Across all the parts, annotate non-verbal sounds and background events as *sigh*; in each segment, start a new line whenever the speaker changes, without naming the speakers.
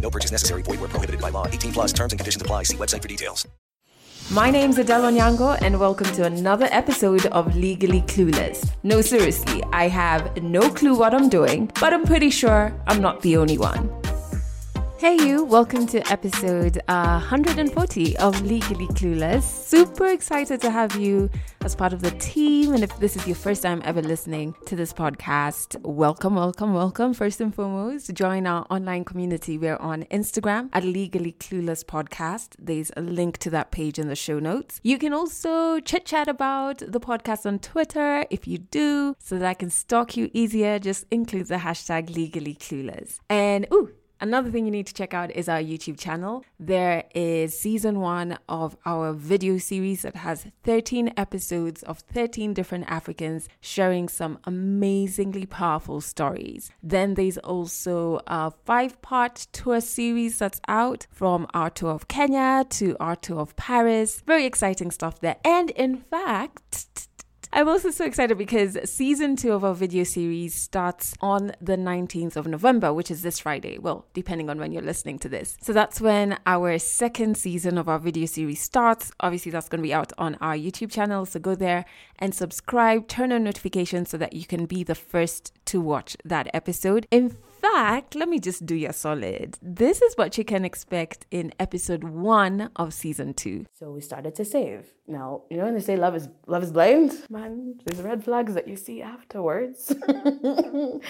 No purchase necessary. Void where prohibited by law. 18 plus terms and conditions apply. See website for details.
My name's Adele Onyango, and welcome to another episode of Legally Clueless. No, seriously, I have no clue what I'm doing, but I'm pretty sure I'm not the only one. Hey, you, welcome to episode uh, 140 of Legally Clueless. Super excited to have you as part of the team. And if this is your first time ever listening to this podcast, welcome, welcome, welcome. First and foremost, join our online community. We're on Instagram at Legally Clueless Podcast. There's a link to that page in the show notes. You can also chit chat about the podcast on Twitter if you do, so that I can stalk you easier. Just include the hashtag Legally Clueless. And, ooh, Another thing you need to check out is our YouTube channel. There is season one of our video series that has 13 episodes of 13 different Africans sharing some amazingly powerful stories. Then there's also a five part tour series that's out from our tour of Kenya to our tour of Paris. Very exciting stuff there. And in fact, I'm also so excited because season two of our video series starts on the 19th of November, which is this Friday. Well, depending on when you're listening to this. So that's when our second season of our video series starts. Obviously, that's going to be out on our YouTube channel. So go there and subscribe, turn on notifications so that you can be the first to watch that episode. In fact, let me just do you a solid. This is what you can expect in episode one of season two.
So we started to save. Now, you know when they say love is love is blind? Man, there's red flags that you see afterwards. oh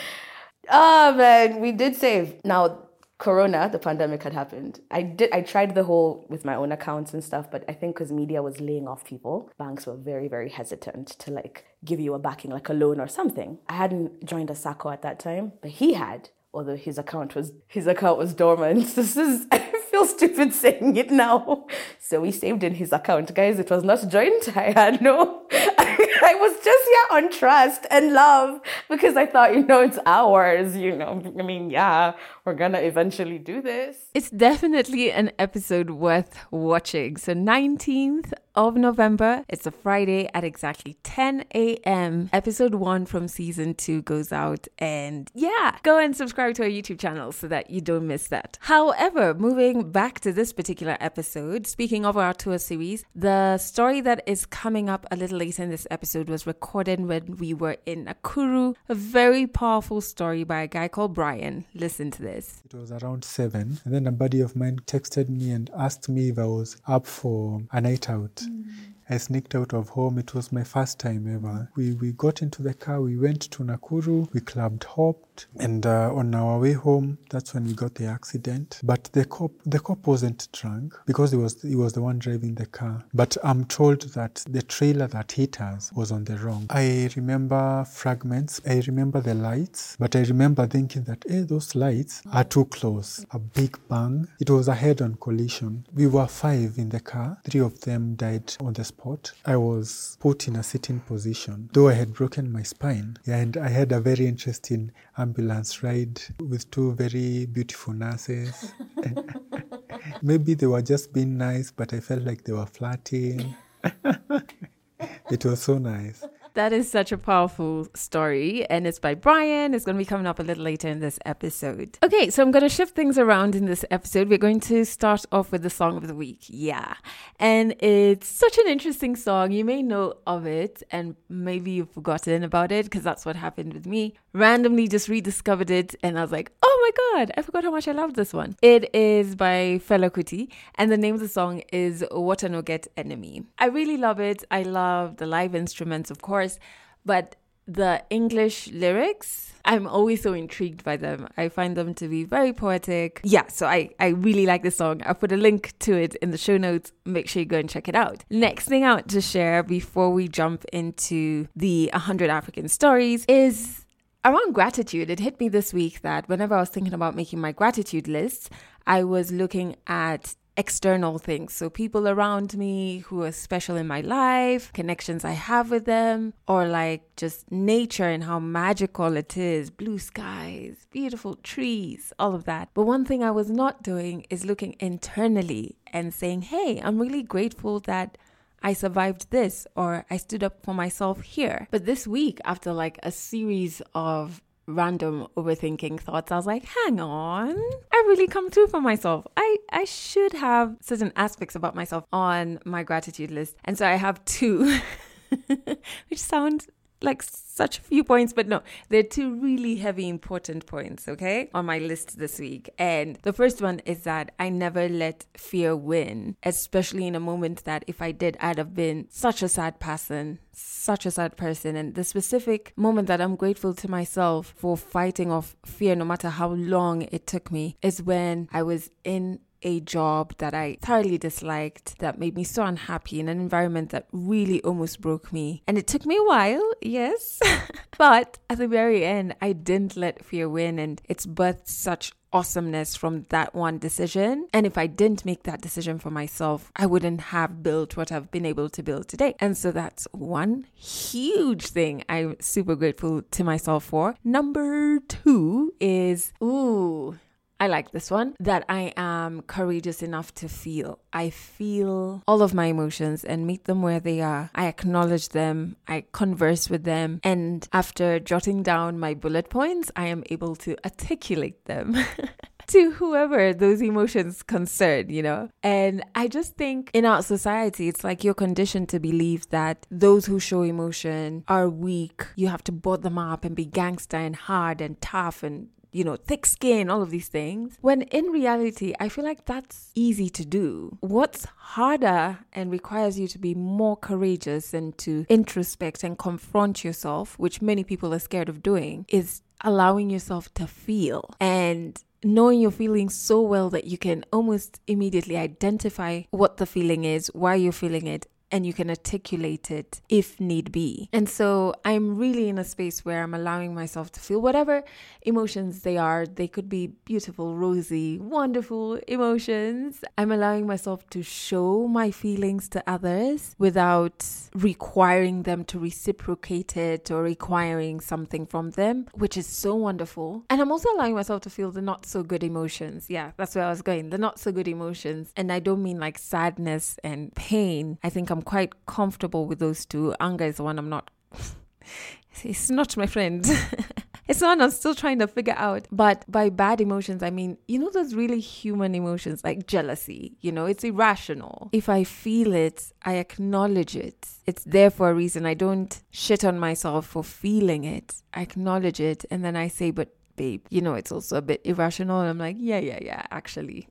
*laughs* man, we did save. Now corona the pandemic had happened i did i tried the whole with my own accounts and stuff but i think because media was laying off people banks were very very hesitant to like give you a backing like a loan or something i hadn't joined a sacco at that time but he had although his account was his account was dormant *laughs* this is i feel stupid saying it now so we saved in his account guys it was not joint i had no *laughs* I was just yeah on trust and love because I thought, you know, it's ours, you know. I mean, yeah, we're gonna eventually do this.
It's definitely an episode worth watching. So 19th of November, it's a Friday at exactly 10 a.m. Episode one from season two goes out. And yeah, go and subscribe to our YouTube channel so that you don't miss that. However, moving back to this particular episode, speaking of our tour series, the story that is coming up a little later in this episode was recorded when we were in Nakuru. A very powerful story by a guy called Brian. Listen to this.
It was around seven, and then a buddy of mine texted me and asked me if I was up for a night out. Mm. I sneaked out of home. It was my first time ever. We we got into the car. We went to Nakuru. We clubbed hopped, and uh, on our way home, that's when we got the accident. But the cop the cop wasn't drunk because he was he was the one driving the car. But I'm told that the trailer that hit us was on the wrong. I remember fragments. I remember the lights, but I remember thinking that hey, those lights are too close. A big bang. It was a head-on collision. We were five in the car. Three of them died on the spot. I was put in a sitting position, though I had broken my spine. And I had a very interesting ambulance ride with two very beautiful nurses. *laughs* Maybe they were just being nice, but I felt like they were flirting. *laughs* it was so nice.
That is such a powerful story, and it's by Brian. It's going to be coming up a little later in this episode. Okay, so I'm going to shift things around in this episode. We're going to start off with the song of the week. Yeah. And it's such an interesting song. You may know of it, and maybe you've forgotten about it because that's what happened with me. Randomly just rediscovered it, and I was like, oh my God, I forgot how much I loved this one. It is by Fela Kuti, and the name of the song is Water No Get Enemy. I really love it. I love the live instruments, of course, but the English lyrics, I'm always so intrigued by them. I find them to be very poetic. Yeah, so I, I really like the song. I'll put a link to it in the show notes. Make sure you go and check it out. Next thing I want to share before we jump into the 100 African stories is around gratitude. It hit me this week that whenever I was thinking about making my gratitude list, I was looking at external things. So, people around me who are special in my life, connections I have with them, or like just nature and how magical it is blue skies, beautiful trees, all of that. But one thing I was not doing is looking internally and saying, hey, I'm really grateful that. I survived this or I stood up for myself here. But this week, after like a series of random overthinking thoughts, I was like, hang on, I really come through for myself. I, I should have certain aspects about myself on my gratitude list. And so I have two, *laughs* which sounds like such a few points, but no, they're two really heavy, important points, okay, on my list this week. And the first one is that I never let fear win, especially in a moment that if I did, I'd have been such a sad person, such a sad person. And the specific moment that I'm grateful to myself for fighting off fear, no matter how long it took me, is when I was in a job that I thoroughly disliked, that made me so unhappy in an environment that really almost broke me. And it took me a while, yes. *laughs* but at the very end, I didn't let fear win, and it's birthed such awesomeness from that one decision. And if I didn't make that decision for myself, I wouldn't have built what I've been able to build today. And so that's one huge thing I'm super grateful to myself for. Number two is, ooh, I like this one that I am courageous enough to feel. I feel all of my emotions and meet them where they are. I acknowledge them, I converse with them, and after jotting down my bullet points, I am able to articulate them. *laughs* to whoever those emotions concern, you know? And I just think in our society, it's like you're conditioned to believe that those who show emotion are weak. You have to board them up and be gangster and hard and tough and you know, thick skin, all of these things. When in reality, I feel like that's easy to do. What's harder and requires you to be more courageous and to introspect and confront yourself, which many people are scared of doing, is allowing yourself to feel and knowing your feelings so well that you can almost immediately identify what the feeling is, why you're feeling it, and you can articulate it if need be. And so I'm really in a space where I'm allowing myself to feel whatever emotions they are. They could be beautiful, rosy, wonderful emotions. I'm allowing myself to show my feelings to others without requiring them to reciprocate it or requiring something from them, which is so wonderful. And I'm also allowing myself to feel the not so good emotions. Yeah, that's where I was going. The not so good emotions. And I don't mean like sadness and pain. I think I'm quite comfortable with those two. Anger is the one I'm not. *laughs* it's not my friend. *laughs* it's one I'm still trying to figure out. But by bad emotions, I mean, you know, those really human emotions like jealousy, you know, it's irrational. If I feel it, I acknowledge it. It's there for a reason. I don't shit on myself for feeling it. I acknowledge it and then I say, but babe, you know, it's also a bit irrational. And I'm like, yeah, yeah, yeah, actually.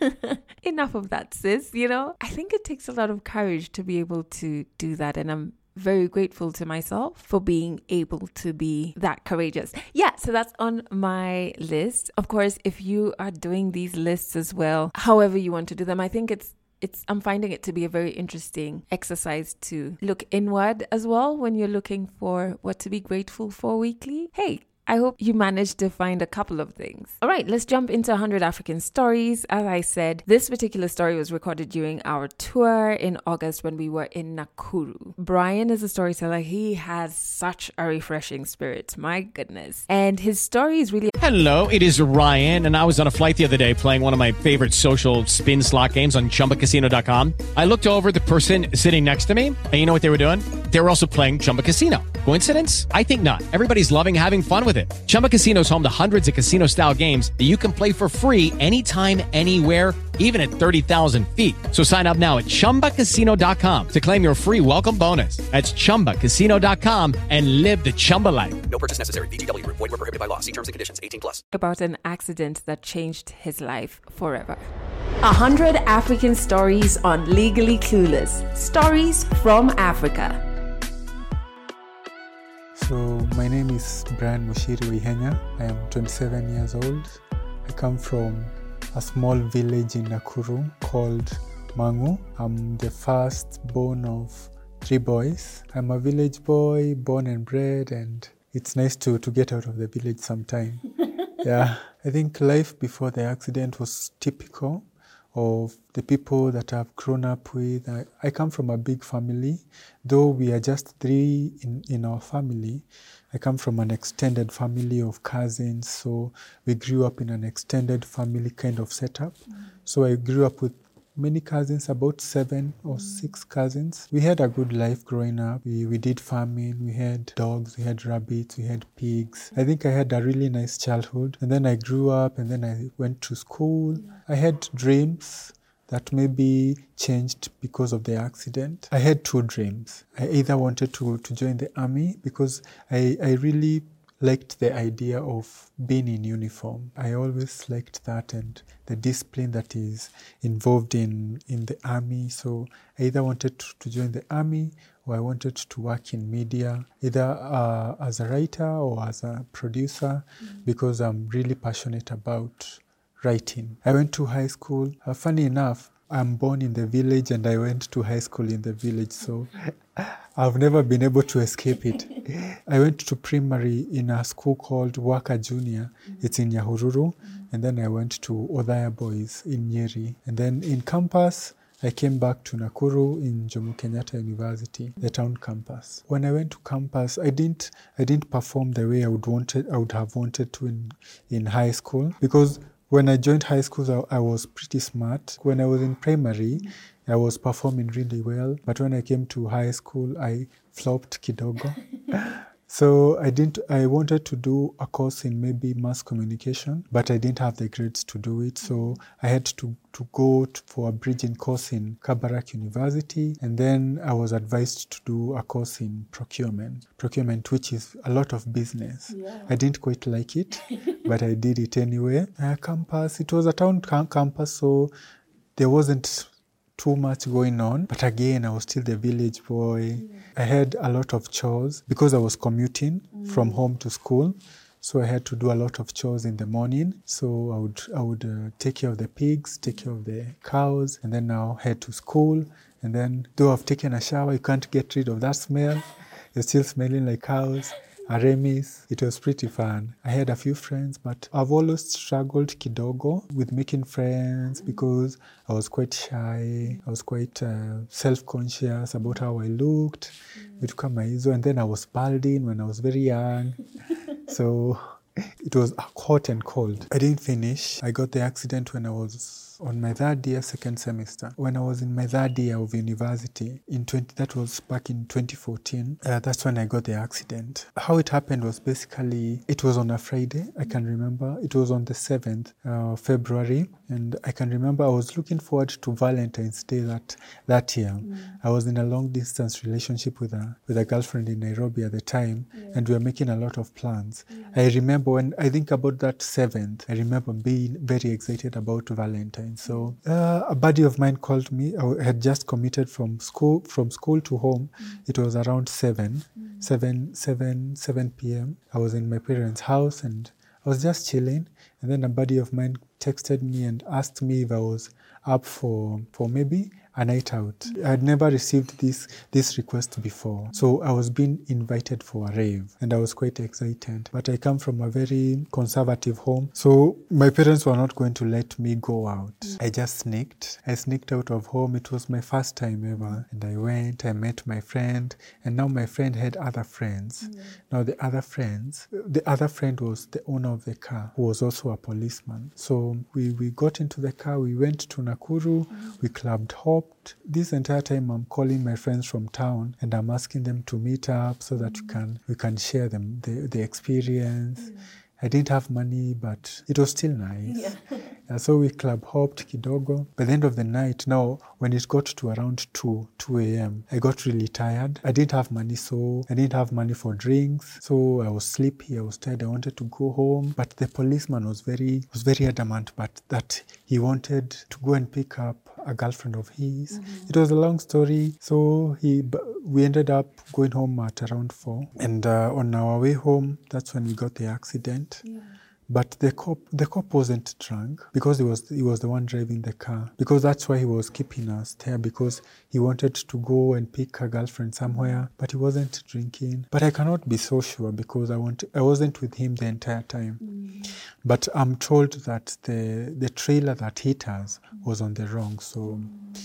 *laughs* Enough of that, sis, you know? I think it takes a lot of courage to be able to do that. And I'm very grateful to myself for being able to be that courageous. Yeah, so that's on my list. Of course, if you are doing these lists as well, however you want to do them, I think it's it's I'm finding it to be a very interesting exercise to look inward as well when you're looking for what to be grateful for weekly. Hey, I hope you managed to find a couple of things. All right, let's jump into 100 African stories. As I said, this particular story was recorded during our tour in August when we were in Nakuru. Brian is a storyteller. He has such a refreshing spirit. My goodness. And his story is really.
Hello, it is Ryan, and I was on a flight the other day playing one of my favorite social spin slot games on chumbacasino.com. I looked over the person sitting next to me, and you know what they were doing? they were also playing Chumba Casino. Coincidence? I think not. Everybody's loving having fun with it. Chumba Casino is home to hundreds of casino style games that you can play for free anytime, anywhere, even at 30,000 feet. So sign up now at chumbacasino.com to claim your free welcome bonus. That's chumbacasino.com and live the Chumba life.
No purchase necessary. VGW Group. Void were prohibited by law. See terms and conditions. 18 plus.
About an accident that changed his life forever. A hundred African stories on Legally Clueless. Stories from Africa.
So, my name is Brian Mushiri Wihenya. I am 27 years old. I come from a small village in Nakuru called Mangu. I'm the first born of three boys. I'm a village boy, born and bred, and it's nice to, to get out of the village sometime. *laughs* yeah, I think life before the accident was typical of the people that I've grown up with. I, I come from a big family, though we are just three in, in our family. I come from an extended family of cousins, so we grew up in an extended family kind of setup. Mm. So I grew up with many cousins, about seven or mm. six cousins. We had a good life growing up. We, we did farming, we had dogs, we had rabbits, we had pigs. I think I had a really nice childhood. And then I grew up and then I went to school. I had dreams that maybe changed because of the accident. I had two dreams. I either wanted to, to join the army because I, I really liked the idea of being in uniform. I always liked that and the discipline that is involved in, in the army. So I either wanted to, join the army or I wanted to work in media, either uh, as a writer or as a producer, because I'm really passionate about writing. I went to high school. Uh, funny enough, I'm born in the village and I went to high school in the village, so I've never been able to escape it. I went to primary in a school called Waka Junior. It's in Yahururu. And then I went to Othaya Boys in Nyeri. And then in campus, I came back to Nakuru in Jomo Kenyatta University, the town campus. When I went to campus, I didn't I didn't perform the way I would wanted I would have wanted to in, in high school because when I joined high school, I, I was pretty smart. When I was in primary, I was performing really well. But when I came to high school, I flopped kidogo. *laughs* so I didn't. I wanted to do a course in maybe mass communication, but I didn't have the grades to do it. So I had to to go to, for a bridging course in Kabarak University, and then I was advised to do a course in procurement. Procurement, which is a lot of business. I didn't quite like it, *laughs* but I did it anyway. Uh, campus. It was a town cam- campus, so there wasn't too much going on. But again, I was still the village boy. I had a lot of chores because I was commuting from home to school. So I had to do a lot of chores in the morning. So I would I would uh, take care of the pigs, take care of the cows, and then now head to school. And then, though I've taken a shower, you can't get rid of that smell. You're still smelling like cows. Aremis. It was pretty fun. I had a few friends, but I've always struggled kidogo with making friends because I was quite shy. I was quite uh, self-conscious about how I looked. Vitu kama hizo. And then I was balding when I was very young. *laughs* so it was hot and cold. I didn't finish. I got the accident when I was on my third year, second semester. When I was in my third year of university, in 20, that was back in 2014, uh, that's when I got the accident. How it happened was basically, it was on a Friday, I can remember. It was on the 7th uh, February, and I can remember I was looking forward to Valentine's Day that, that year. I was in a long distance relationship with a, with a girlfriend in Nairobi at the time, and we were making a lot of plans. I remember when I think about that 7th, I remember being very excited about Valentine's. So uh, a buddy of mine called me. I had just committed from school from school to home. Mm. It was around 7, mm. 7, 7, 7 p.m. I was in my parents' house and I was just chilling. And then a buddy of mine texted me and asked me if I was up for for maybe a night out. I had never received this this request before. So I was being invited for a rave and I was quite excited. But I come from a very conservative home. So my parents were not going to let me go out. I just sneaked. I sneaked out of home. It was my first time ever. And I went, I met my friend, and now my friend had other friends. Mm. Now the other friends, the other friend was the owner of the car, who was also a policeman. So we, we got into the car, we went to Nakuru, mm. we clubbed hop, this entire time I'm calling my friends from town and I'm asking them to meet up so that we mm. can we can share them the, the experience. Mm. I didn't have money, but it was still nice. *laughs* Yeah, so we club hopped kidogo. By the end of the night, now when it got to around 2, 2 a.m., I got really tired. I didn't have money, so I didn't have money for drinks. So I was sleepy, I was tired, I wanted to go home. But the policeman was very was very adamant but that he wanted to go and pick up a girlfriend of his. It was a long story. So he we ended up going home at around 4. And uh, on our way home, that's when we got the accident. But the cop, the cop wasn't drunk because he was he was the one driving the car. Because that's why he was keeping us there because he wanted to go and pick a girlfriend somewhere, but he wasn't drinking. But I cannot be so sure because I want I wasn't with him the entire time. Mm. But I'm told that the the trailer that hit us was on the wrong. So mm.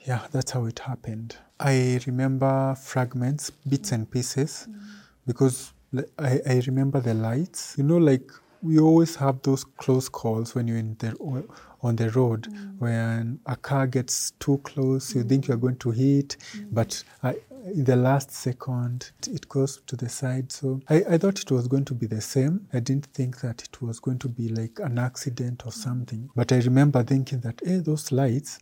yeah, that's how it happened. I remember fragments, bits and pieces, mm. because I, I remember the lights. You know, like we always have those close calls when you're in the on the road, mm. when a car gets too close, you think mm. you're going to hit, mm. but I, in the last second it goes to the side. So I, I thought it was going to be the same. I didn't think that it was going to be like an accident or something. But I remember thinking that, hey, those lights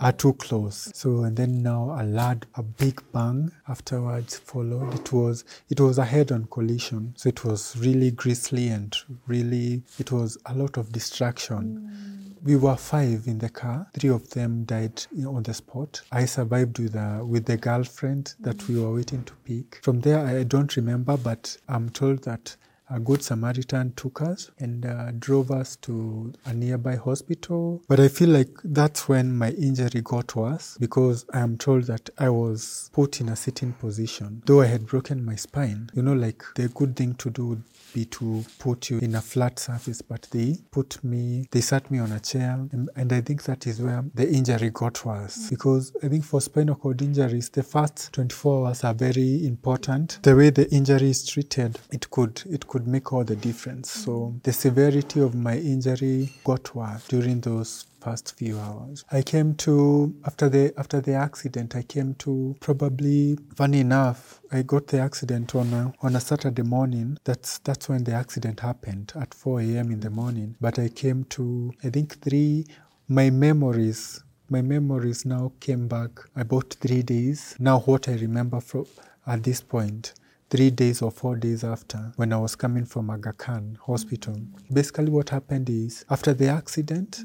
are too close. So and then now a loud, a big bang afterwards followed. It was it was a head-on collision. So it was really grisly and really it was a lot of distraction. Mm. We were five in the car. Three of them died on the spot. I survived with a, with the girlfriend that we mm. were waiting to pick. From there, I don't remember, but I'm told that a good Samaritan took us and uh, drove us to a nearby hospital. But I feel like that's when my injury got worse because I am told that I was put in a sitting position. Though I had broken my spine, you know, like the good thing to do would be to put you in a flat surface, but they put me, they sat me on a chair, and, and I think that is where the injury got worse because I think for spinal cord injuries, the first 24 hours are very important. The way the injury is treated, it could it could make all the difference. So the severity of my injury got worse during those first few hours. I came to after the after the accident. I came to probably funny enough. I got the accident on a on a Saturday morning. That's that's when the accident happened at 4 a.m. in the morning. But I came to I think three. My memories my memories now came back about three days. Now what I remember from at this point three days or four days after when I was coming from Aga Khan hospital. Basically, what happened is after the accident,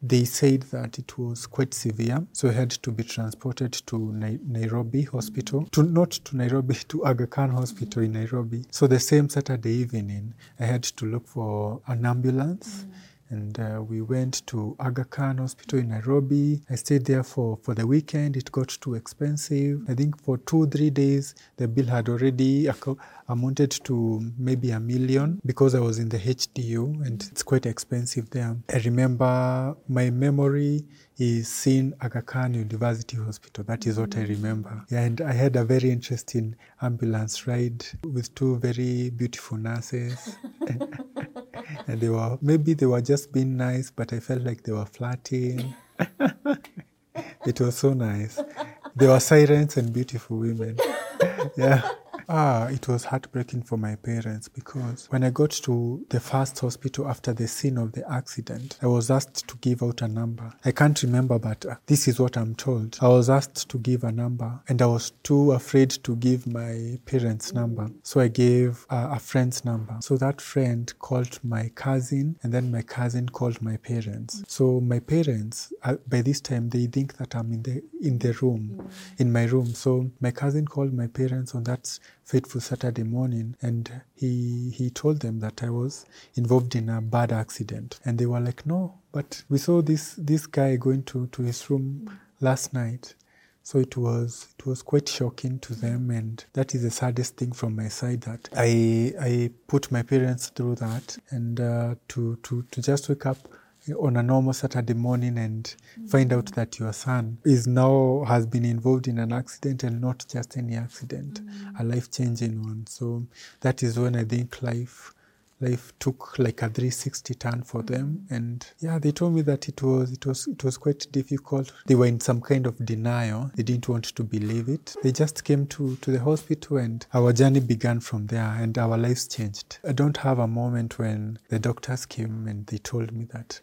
they said that it was quite severe, so I had to be transported to Nai- Nairobi Hospital. To not to Nairobi, *laughs* to Aga Khan Hospital in Nairobi. So the same Saturday evening, I had to look for an ambulance. And uh, we went to Aga Khan Hospital in Nairobi. I stayed there for, for the weekend. It got too expensive. I think for two, three days, the bill had already amounted to maybe a million because I was in the HDU and it's quite expensive there. I remember my memory is seeing Aga Khan University Hospital. That is what I remember. And I had a very interesting ambulance ride with two very beautiful nurses. *laughs* *laughs* and they were maybe they were just being nice, but I felt like they were flirting. *laughs* it was so nice. They were silent and beautiful women. Yeah. Ah, it was heartbreaking for my parents because when I got to the first hospital after the scene of the accident, I was asked to give out a number. I can't remember, but uh, this is what I'm told. I was asked to give a number, and I was too afraid to give my parents' number. So I gave uh, a friend's number. So that friend called my cousin, and then my cousin called my parents. So my parents, uh, by this time, they think that I'm in the in the room, in my room. So my cousin called my parents on that fateful Saturday morning, and he he told them that I was involved in a bad accident, and they were like, "No, but we saw this this guy going to to his room last night." So it was it was quite shocking to them, and that is the saddest thing from my side that I I put my parents through that, and uh, to to to just wake up on a normal Saturday morning and mm. find out that your son is now has been involved in an accident and not just any accident, mm. a life changing one. So that is when I think life life took like a 360 turn for them. Mm. And yeah they told me that it was it was it was quite difficult. They were in some kind of denial. They didn't want to believe it. They just came to to the hospital and our journey began from there and our lives changed. I don't have a moment when the doctors came and they told me that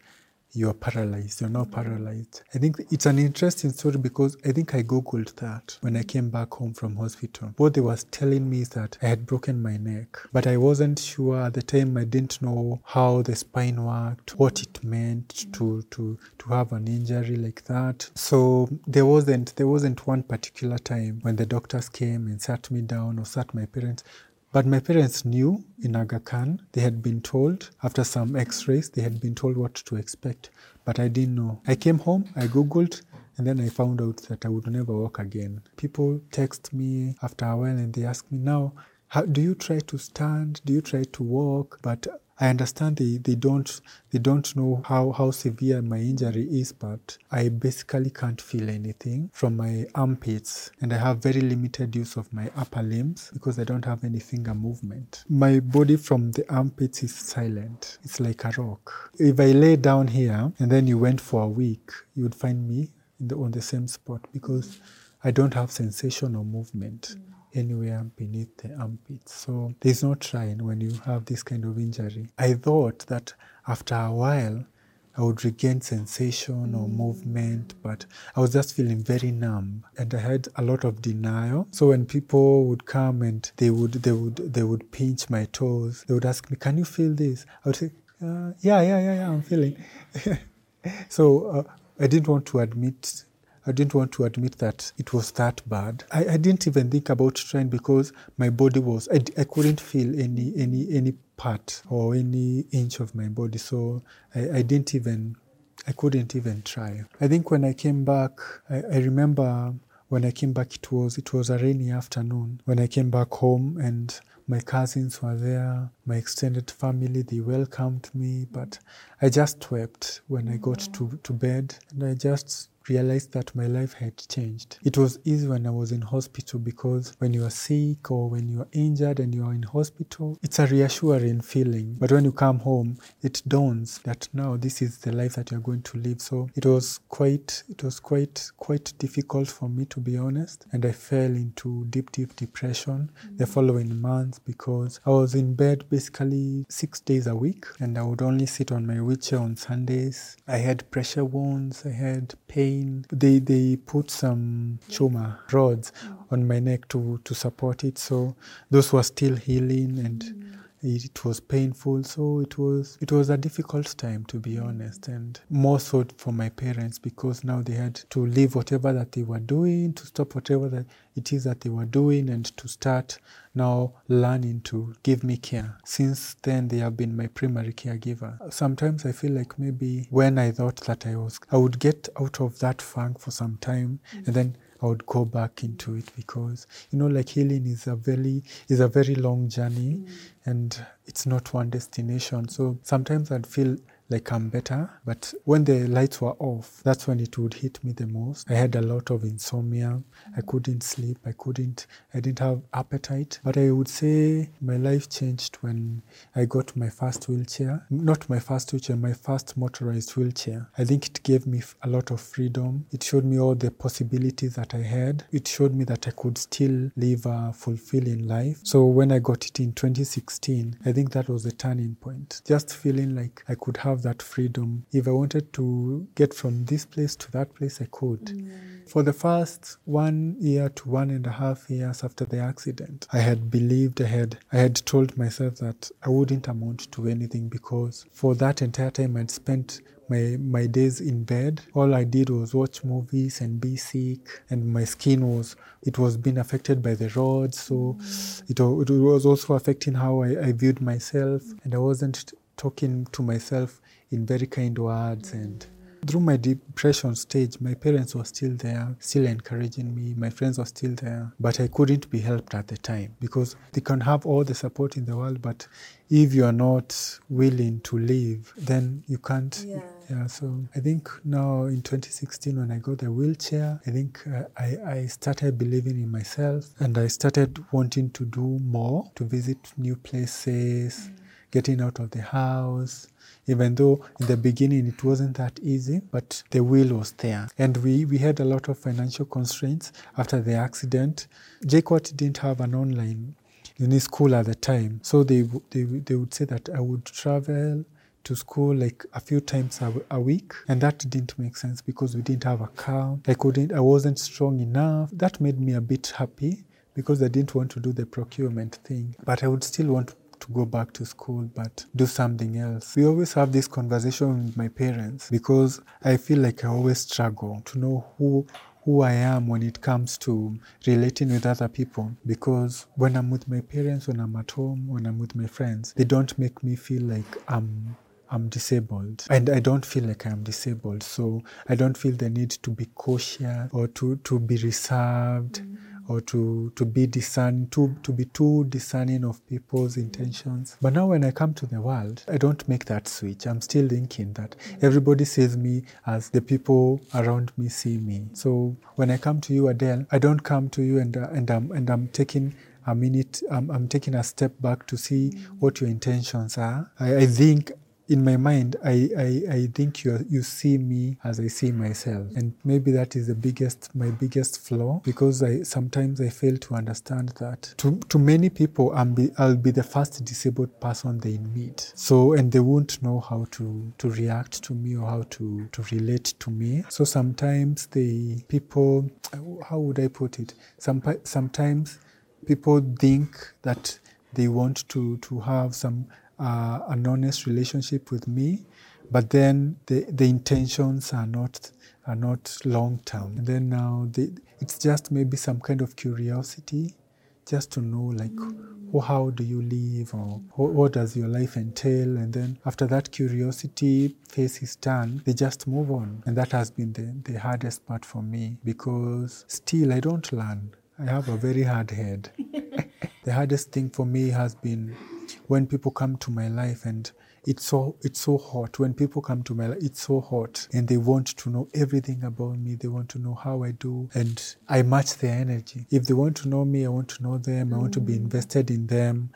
you're paralyzed, you're not paralyzed. I think it's an interesting story because I think I Googled that when I came back home from hospital. What they was telling me is that I had broken my neck, but I wasn't sure at the time I didn't know how the spine worked, what it meant to, to, to have an injury like that. So there wasn't, there wasn't one particular time when the doctors came and sat me down or sat my parents but my parents knew in Aga Khan, they had been told after some x rays, they had been told what to expect. But I didn't know. I came home, I Googled, and then I found out that I would never walk again. People text me after a while and they ask me, now, how, do you try to stand? Do you try to walk? But I understand they, they don't they don't know how, how severe my injury is, but I basically can't feel anything from my armpits and I have very limited use of my upper limbs because I don't have any finger movement. My body from the armpits is silent. It's like a rock. If I lay down here and then you went for a week, you would find me the, on the same spot because I don't have sensation or movement. Mm anywhere beneath the armpits. So there's no trying when you have this kind of injury. I thought that after a while, I would regain sensation or movement, but I was just feeling very numb and I had a lot of denial. So when people would come and they would they would they would pinch my toes, they would ask me, "Can you feel this?" I would say, uh, "Yeah, yeah, yeah, yeah, I'm feeling." *laughs* so uh, I didn't want to admit I didn't want to admit that it was that bad. I, I didn't even think about trying because my body was, I, I couldn't feel any, any, any part or any inch of my body. So I, I didn't even, I couldn't even try. I think when I came back, I, I remember when I came back, it was, it was a rainy afternoon when I came back home and my cousins were there, my extended family, they welcomed me, but I just wept when I got mm. to, to bed and I just realized that my life had changed. It was easy when I was in hospital because when you are sick or when you are injured and you are in hospital, it's a reassuring feeling. But when you come home, it dawns that now this is the life that you're going to live. So it was quite, it was quite, quite difficult for me to be honest. And I fell into deep, deep depression mm-hmm. the following months because I was in bed basically six days a week and I would only sit on my wheelchair on Sundays. I had pressure wounds, I had pain pain. They they put some chuma rods mm. on my neck to to support it. So those were still healing and. Mm. It was painful, so it was it was a difficult time to be honest, and more so for my parents because now they had to leave whatever that they were doing, to stop whatever that it is that they were doing, and to start now learning to give me care. Since then, they have been my primary caregiver. Sometimes I feel like maybe when I thought that I was, I would get out of that funk for some time, mm-hmm. and then I would go back into it because you know, like healing is a very is a very long journey, mm. and it's not one destination. So sometimes I'd feel like I'm better. But when the lights were off, that's when it would hit me the most. I had a lot of insomnia. I couldn't sleep. I couldn't, I didn't have appetite. But I would say my life changed when I got my first wheelchair. Not my first wheelchair, my first motorized wheelchair. I think it gave me a lot of freedom. It showed me all the possibilities that I had. It showed me that I could still live a fulfilling life. So when I got it in 2016, I think that was the turning point. Just feeling like I could have that freedom. If I wanted to get from this place to that place, I could. Mm. For the first one year to one and a half years after the accident, I had believed, I had, I had told myself that I wouldn't amount to anything because for that entire time I'd spent my my days in bed. All i did was watch movies and be sick and my skin was it was being affected by the rods so mm. it, it was also affecting how I, I viewed myself. And i wasn't talking to myself in very kind words and through my depression stage my parents were still there still encouraging me. My friends were still there but i couldn't be helped at the time because they can have all the support in the world but if you are not willing to leave then you can't. Yeah, yeah so i think now in 2016 when i got the wheelchair i think uh, I, I started believing in myself and i started wanting to do more to visit new places mm. getting out of the house. Even though in the beginning it wasn't that easy, but the will was there. And we, we had a lot of financial constraints after the accident. JKUAT didn't have an online uni school at the time. So they, they, they would say that I would travel to school like a few times a, a week and that didn't make sense because we didn't have a car i couldn't i wasn't strong enough that made me a bit happy because i didn't want to do the procurement thing but i would still want go back to school but do something else. We always have this conversation with my parents because i feel like i always struggle to know who who I am when it comes to relating with other people because when I'm with my parents, when I'm at home, when I'm with my friends, they don't make me feel like I'm I'm disabled and I don't feel like I'm disabled. So I don't feel the need to be cautious or to, to be reserved mm. Or to, to be discerning, to, to be too discerning of people's intentions. But now when I come to the world, I don't make that switch. I'm still thinking that everybody sees me as the people around me see me. So when I come to you, Adele, I don't come to you and, uh, and, I'm, and I'm taking a minute, I'm, I'm taking a step back to see what your intentions are. I, I think in my mind, I, I, I think you you see me as I see myself, and maybe that is the biggest my biggest flaw because I sometimes I fail to understand that to to many people I'm be, I'll be the first disabled person they meet, so and they won't know how to to react to me or how to to relate to me. So sometimes the people, how would I put it? Some sometimes people think that they want to to have some uh, an honest relationship with me, but then the, the intentions are not are not long term. And then now it's just maybe some kind of curiosity, just to know like oh, how do you live or what, what does your life entail, and then after that curiosity phase is done, they just move on, and that has been the, the hardest part for me because still I don't learn. I have a very hard head. *laughs* the hardest thing for me has been when people come to my life and it's so it's so hot when people come to my life it's so hot and they want to know everything about me they want to know how i do and i match their energy. If they want to know me i want to know them i want to be mm. invested in them.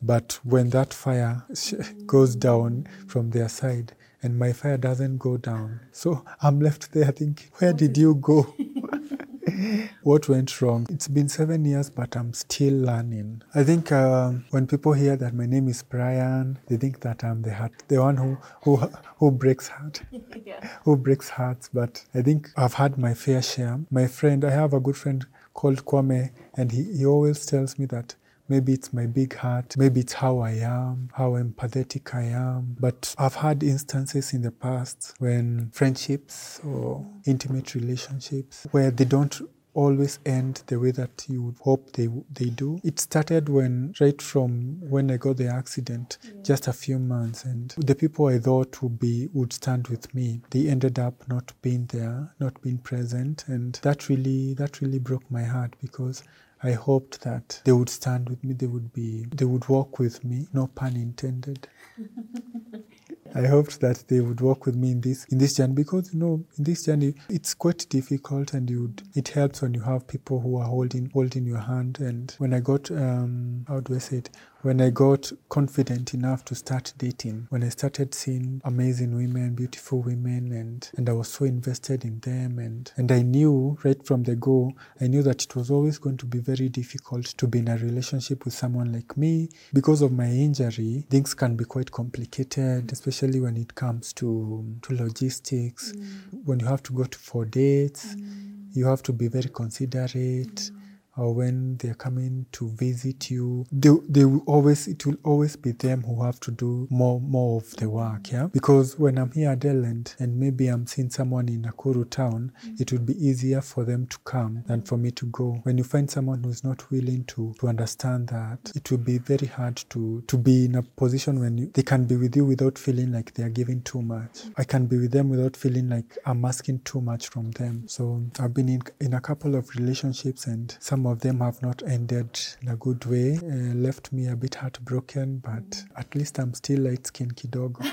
But when that fire *laughs* goes down from their side and my fire doesn't go down so i'm left there thinking where did you go *laughs* *laughs* *laughs* what went wrong? It's been seven years, but I'm still learning. I think um, when people hear that my name is Brian, they think that I'm the heart, the one who who who breaks heart, *laughs* who breaks hearts. But I think I've had my fair share. My friend, I have a good friend called Kwame, and he, he always tells me that Maybe it's my big heart. Maybe it's how I am, how empathetic I am. But I've had instances in the past when friendships or intimate relationships where they don't always end the way that you would hope they they do. It started when right from when I got the accident, mm. just a few months, and the people I thought would be would stand with me, they ended up not being there, not being present, and that really that really broke my heart because I hoped that they would stand with me, they would be, they would walk with me, no pun intended. *laughs* I hoped that they would walk with me in this in this journey because you know in this journey it's quite difficult and you it helps when you have people who are holding holding your hand and when I got um how do I say it when I got confident enough to start dating when I started seeing amazing women beautiful women and and I was so invested in them and and I knew right from the go I knew that it was always going to be very difficult to be in a relationship with someone like me. Because of my injury things can be quite complicated mm. especially when it comes to to logistics. Mm. When you have to go to for dates mm. you have to be very considerate or when they're coming to visit you they, they will always it will always be them who have to do more more of the work yeah? Because when i'm here at Elland and maybe i'm seeing someone in Nakuru town mm. it would be easier for them to come than for me to go. When you find someone who's not willing to to understand that it will be very hard to to be in a position when you, they can be with you without feeling like they are giving too much. I can be with them without feeling like i'm asking too much from them. So i've been in, in a couple of relationships and some of them have not ended in a good way uh, left me a bit heartbroken but at least i'm still light skin kidogo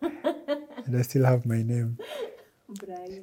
and i still have my name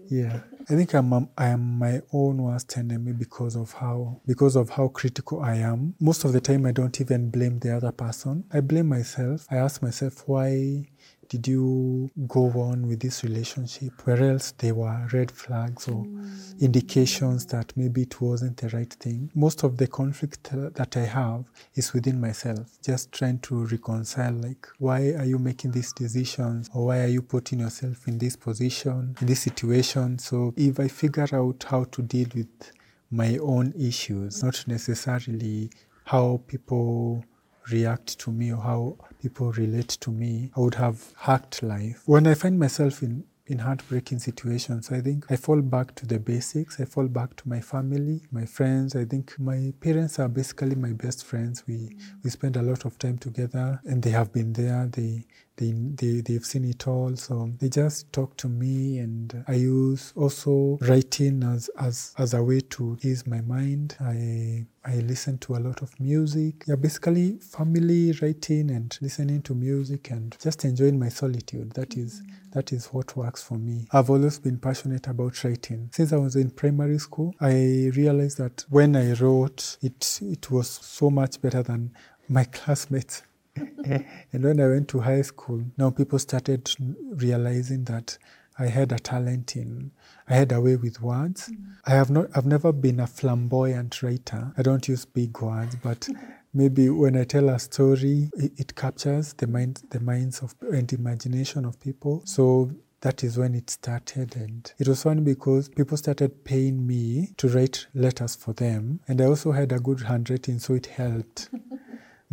yeah I think I'm um, I am my own worst enemy because of how because of how critical I am. Most of the time, I don't even blame the other person. I blame myself. I ask myself why did you go on with this relationship? Where else there were red flags or mm. indications that maybe it wasn't the right thing? Most of the conflict uh, that i have is within myself just trying to reconcile like why are you making these decisions or why are you putting yourself in this position in this situation? So if i figure out how to deal with my own issues not necessarily how people react to me or how people relate to me, I would have hacked life. When I find myself in in heartbreaking situations, I think I fall back to the basics. I fall back to my family, my friends. I think my parents are basically my best friends. We we spend a lot of time together, and they have been there. They they, they they've seen it all. So they just talk to me and i use also writing as as as a way to ease my mind. I i listen to a lot of music. Yeah basically family writing and listening to music and just enjoying my solitude. That is that is what works for me. I've always been passionate about writing. Since i was in primary school i realized that when i wrote it it was so much better than my *laughs* classmates and when I went to high school, now people started realizing that I had a talent in, I had a way with words. Mm. I have not, I've never been a flamboyant writer. I don't use big words, but *laughs* maybe when I tell a story, it, it captures the mind, the minds of and imagination of people. So that is when it started and it was funny because people started paying me to write letters for them and i also had a good handwriting so it helped *laughs*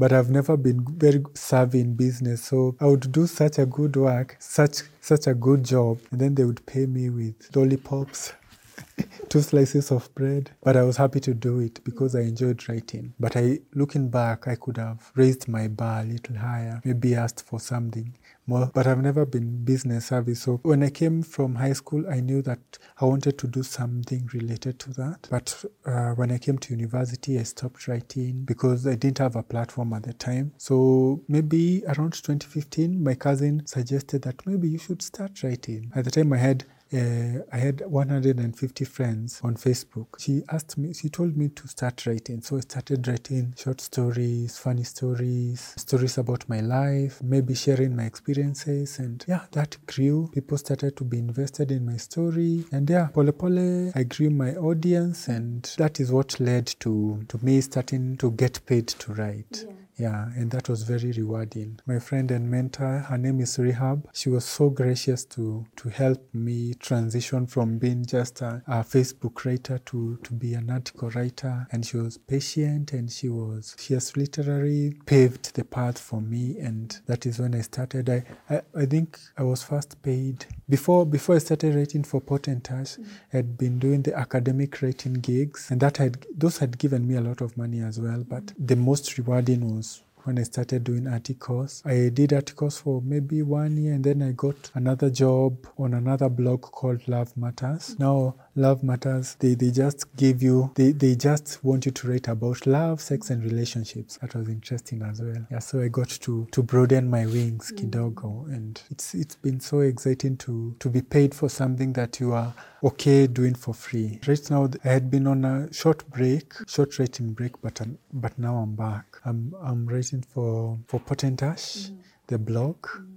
but I've never been very savvy in business. So I would do such a good work, such such a good job, and then they would pay me with lollipops, *laughs* two slices of bread. But I was happy to do it because I enjoyed writing. But I, looking back, I could have raised my bar a little higher, maybe asked for something more. But I've never been business savvy. So when I came from high school, I knew that I wanted to do something related to that. But uh, when I came to university, I stopped writing because I didn't have a platform at the time. So maybe around 2015, my cousin suggested that maybe you should start writing. At the time, I had uh, I had 150 friends on Facebook. She asked me, she told me to start writing. So I started writing short stories, funny stories, stories about my life, maybe sharing my experiences. And yeah, that grew. People started to be invested in my story. And yeah, pole pole, I grew my audience. And that is what led to, to me starting to get paid to write. Yeah. Yeah, and that was very rewarding. My friend and mentor, her name is Rehab. She was so gracious to to help me transition from being just a, a Facebook writer to to be an article writer. And she was patient, and she was she has literally paved the path for me. And that is when I started. I I, I think I was first paid before before I started writing for Potentash. Mm. I had been doing the academic writing gigs, and that had those had given me a lot of money as well. But the most rewarding was when I started doing articles. I did articles for maybe one year and then I got another job on another blog called Love Matters. Now, Love Matters, they, they just give you, they, they just want you to write about love, sex, and relationships. That was interesting as well. Yeah, so I got to, to broaden my wings, mm. kidogo, and it's it's been so exciting to, to be paid for something that you are okay doing for free. Right now, I had been on a short break, short writing break, but but now I'm back. I'm I'm writing for for Potentash, mm. the blog. Mm.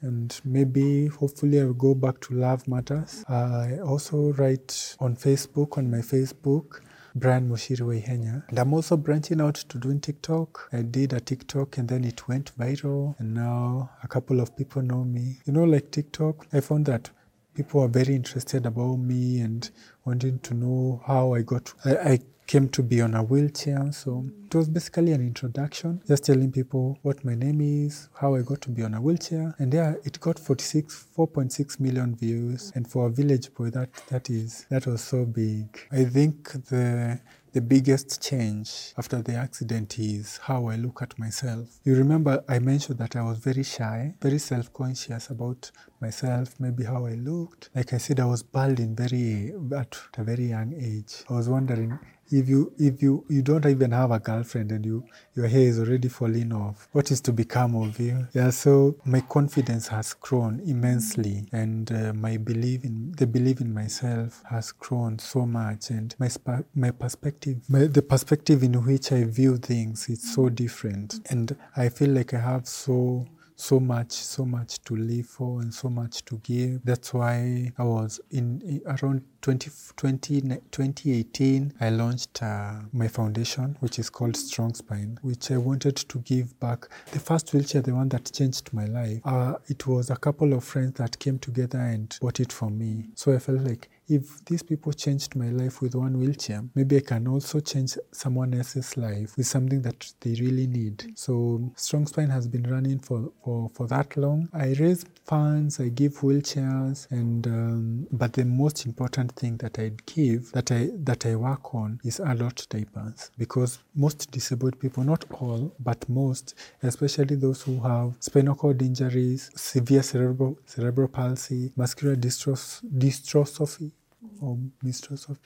And maybe, hopefully, I will go back to Love Matters. I also write on Facebook, on my Facebook, Brian Mushiri. And I'm also branching out to doing TikTok. I did a TikTok and then it went viral. And now a couple of people know me. You know, like TikTok, I found that people are very interested about me and wanting to know how I got. I, I came to be on a wheelchair. So it was basically an introduction, just telling people what my name is, how I got to be on a wheelchair. And yeah, it got 46, 4.6 million views. And for a village boy, that, that is, that was so big. I think the, the biggest change after the accident is how I look at myself. You remember I mentioned that I was very shy, very self conscious about myself, maybe how I looked. Like I said, I was balding very at a very young age. I was wondering, if you if you you don't even have a girlfriend and you your hair is already falling off what is to become of you? Yeah so my confidence has grown immensely and uh, my belief in the belief in myself has grown so much and my my perspective my, the perspective in which i view things is so different. And i feel like i have so so much, so much to live for and so much to give. That's why I was in, around 20, 20, 2018, I launched uh, my foundation, which is called Strong Spine, which I wanted to give back. The first wheelchair, the one that changed my life, uh, it was a couple of friends that came together and bought it for me. So I felt like if these people changed my life with one wheelchair, maybe I can also change someone else's life with something that they really need. So Strong Spine has been running for, for, for that long. I raise funds, I give wheelchairs, and um, but the most important thing that I give, that I that I work on, is adult diapers because most disabled people, not all, but most, especially those who have spinal cord injuries, severe cerebral cerebral palsy, muscular dystrophy, dystrophy or mistress of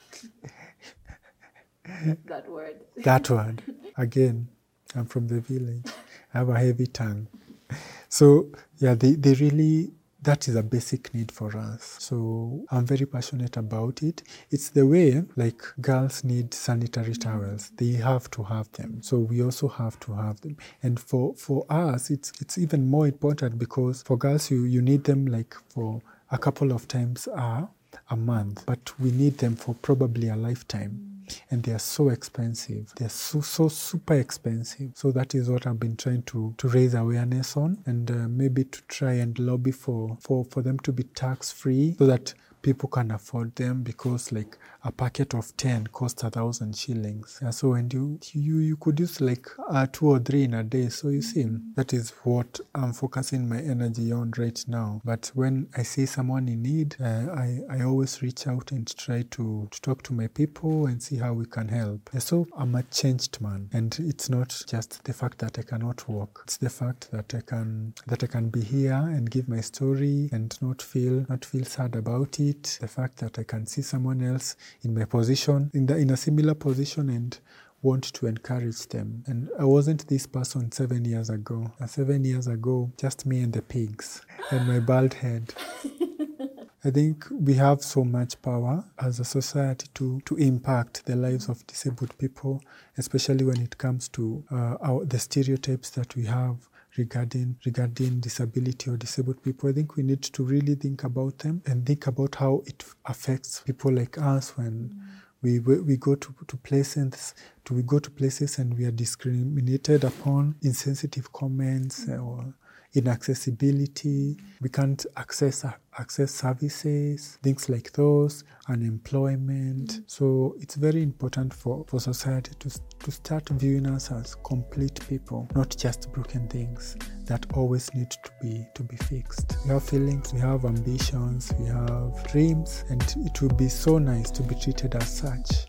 *laughs*
that word. *laughs*
that word. Again, I'm from the village. I have a heavy tongue. So yeah, they, they really that is a basic need for us. So I'm very passionate about it. It's the way like girls need sanitary towels. They have to have them. So we also have to have them. And for, for us it's it's even more important because for girls you, you need them like for a couple of times a, a month. But we need them for probably a lifetime and they are so expensive. They're so so super expensive. So that is what I've been trying to to raise awareness on, and uh, maybe to try and lobby for for for them to be tax free, so that people can afford them because like a packet of 10 costs a thousand shillings. Yeah, so and you you you could use like uh, two or three in a day. So you see that is what i'm focusing my energy on right now. But when i see someone in need uh, i i always reach out and try to, to talk to my people and see how we can help. Yeah, so i'm a changed man. And it's not just the fact that i cannot walk. It's the fact that i can that i can be here and give my story and not feel not feel sad about it the fact that I can see someone else in my position, in the in a similar position, and want to encourage them. And I wasn't this person seven years ago. Seven years ago, just me and the pigs and my bald head. *laughs* I think we have so much power as a society to, to impact the lives of disabled people, especially when it comes to uh, our, the stereotypes that we have regarding regarding disability or disabled people. I think we need to really think about them and think about how it affects people like us when mm. we we go to, to places to we go to places and we are discriminated upon insensitive comments mm. or inaccessibility we can't access access services things like those unemployment. Mm. So it's very important for, for society to, to start viewing us as complete people not just broken things that always need to be to be fixed. We have feelings we have ambitions we have dreams and it would be so nice to be treated as such.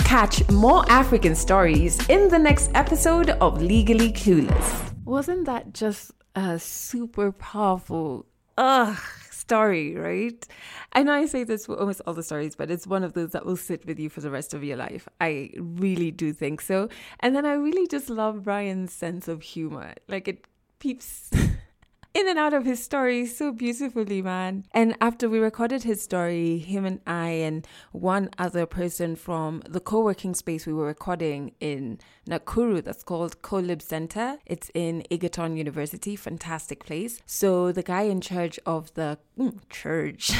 Catch more African stories in the next episode of Legally Clueless. Wasn't that just a super powerful ugh story, right? I know I say this for almost all the stories, but it's one of those that will sit with you for the rest of your life. I really do think so. And then I really just love Brian's sense of humor. Like it peeps *laughs* in and out of his story so beautifully, man. And after we recorded his story, him and I and one other person from the co-working space we were recording in Nakuru that's called Colib Center. It's in Egerton University, fantastic place. So the guy in charge of the mm, church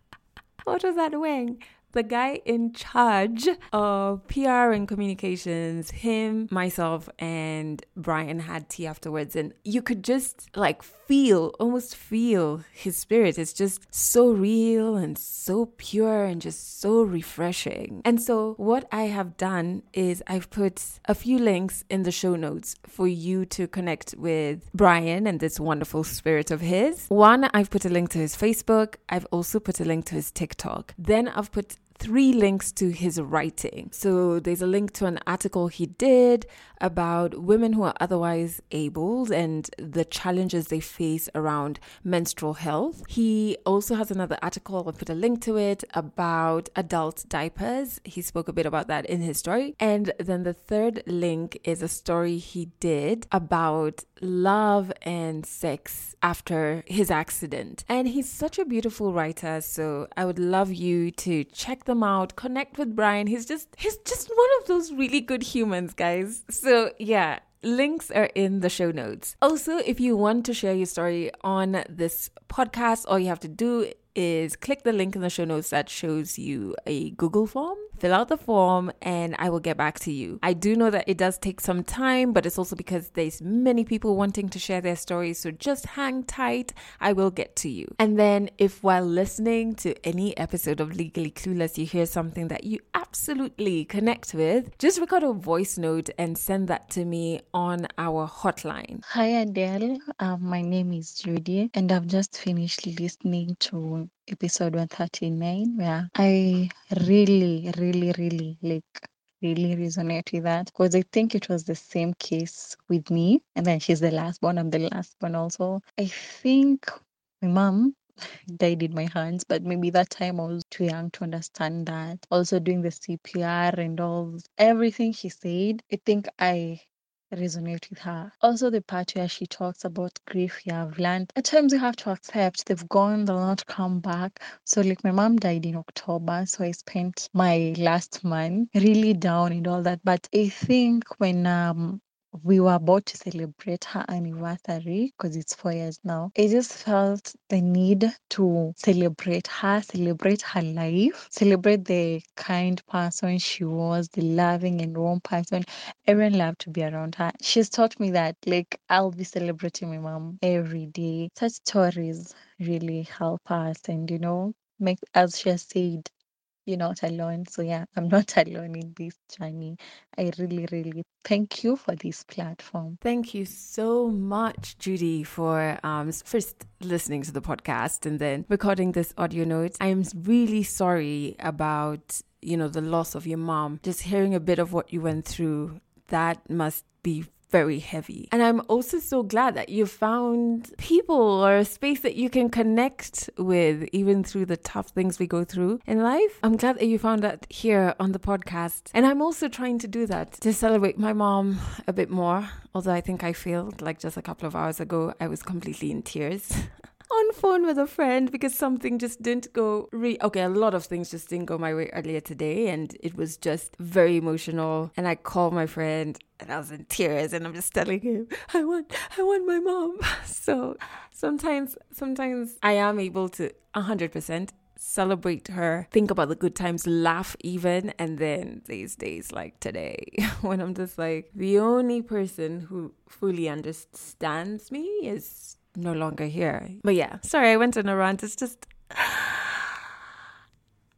*laughs* what was that wing? the guy in charge of PR and communications, him, myself, and Brian had tea afterwards. And you could just like feel, almost feel his spirit. It's just so real and so pure and just so refreshing. And so, what I have done is I've put a few links in the show notes for you to connect with Brian and this wonderful spirit of his. One, I've put a link to his Facebook. I've also put a link to his TikTok. Then I've put three links to his writing. So there's a link to an article he did about women who are otherwise able and the challenges they face around menstrual health. He also has another article, I'll put a link to it, about adult diapers. He spoke a bit about that in his story. And then the third link is a story he did about love and sex after his accident. And he's such a beautiful writer, so I would love you to check them out, connect with Brian. He's just he's just one of those really good humans, guys. So, yeah, Links are in the show notes. Also, if you want to share your story on this podcast, all you have to do is click the link in the show notes that shows you a Google form. Fill out the form and I will get back to you. I do know that it does take some time, but it's also because there's many people wanting to share their stories. So just hang tight. I will get to you. And then if while listening to any episode of Legally Clueless, you hear something that you absolutely connect with, just record a voice note and send that to me on our hotline.
Hi Adelle, um, my name is Judy, and I've just finished listening to episode 139 where I really, really, really like really resonate with that because I think it was the same case with me. And then she's the last one, I'm the last one also. I think my mom *laughs* died in my hands, but maybe that time I was too young to understand that. Also doing the CPR and all everything she said, I think I resonate with her. Also, the part where she talks about grief, yeah, I've learned at times you have to accept they've gone, they'll not come back. So, like, my mom died in October, so I spent my last month really down and all that. But I think when um we were about to celebrate her anniversary because it's four years now. I just felt the need to celebrate her, celebrate her life, celebrate the kind person she was, the loving and warm person. Everyone loved to be around her. She's taught me that, like, I'll be celebrating my mom every day. Such stories really help us and, you know, make, as she has said, you're not alone. So yeah, I'm not *laughs* alone in this journey. I really, really thank you for this platform.
Thank you so much, Judy, for um, first listening to the podcast and then recording this audio note. I'm really sorry about you know the loss of your mom. Just hearing a bit of what you went through, that must be very heavy. And I'm also so glad that you found people or a space that you can connect with even through the tough things we go through in life. I'm glad that you found that here on the podcast. And I'm also trying to do that to celebrate my mom a bit more. Although I think I failed, like just a couple of hours ago, I was completely in tears. *laughs* on phone with a friend because something just didn't go re- okay a lot of things just didn't go my way earlier today and it was just very emotional and i called my friend and i was in tears and i'm just telling him i want i want my mom *laughs* so sometimes sometimes i am able to 100% celebrate her, think about the good times, laugh even. And then these days like today, *laughs* when I'm just like, the only person who fully understands me is no longer here. But yeah, sorry, I went on a rant. It's just, *sighs*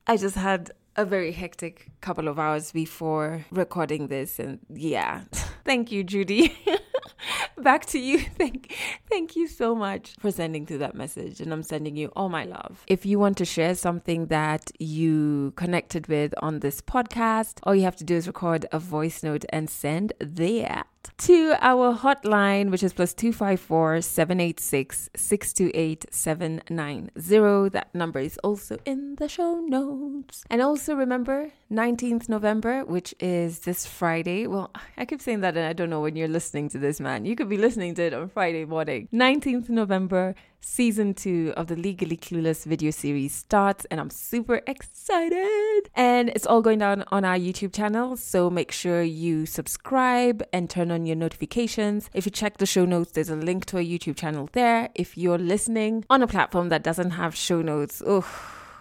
I just had a very hectic couple of hours before recording this. And yeah, *laughs* thank you, Judy. *laughs* Back to you. *laughs* Thank, thank you so much for sending through that message. And I'm sending you all my love. If you want to share something that you connected with on this podcast, all you have to do is record a voice note and send there to our hotline, which is plus 254 786 628 790. That number is also in the show notes. And also remember, 19th November, which is this Friday. Well, I keep saying that, and I don't know when you're listening to this, man. You could be listening to it on Friday morning. 19th November, season two of the Legally Clueless video series starts, and I'm super excited. And it's all going down on our YouTube channel, so make sure you subscribe and turn on your notifications. If you check the show notes, there's a link to a YouTube channel there. If you're listening on a platform that doesn't have show notes, oh,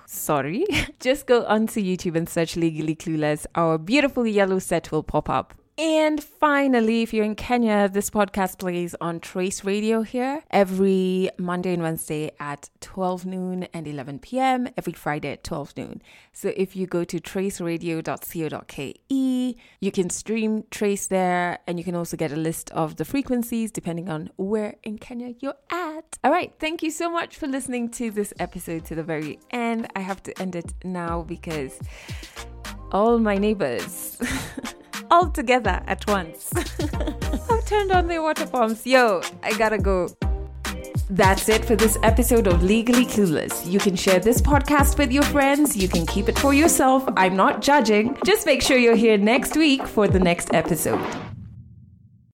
sorry. *laughs* Just go onto YouTube and search Legally Clueless. Our beautiful yellow set will pop up. And finally, if you're in Kenya, this podcast plays on Trace Radio here every Monday and Wednesday at 12 noon and 11 p.m., every Friday at 12 noon. So if you go to traceradio.co.ke. You can stream Trace there, and you can also get a list of the frequencies depending on where in Kenya you're at. All right, thank you so much for listening to this episode to the very end. I have to end it now because all my neighbors. *laughs* all together at once. *laughs* I've turned on the water pumps. Yo, I gotta go. That's it for this episode of Legally Clueless. You can share this podcast with your friends. You can keep it for yourself. I'm not judging. Just make sure you're here next week for the next episode.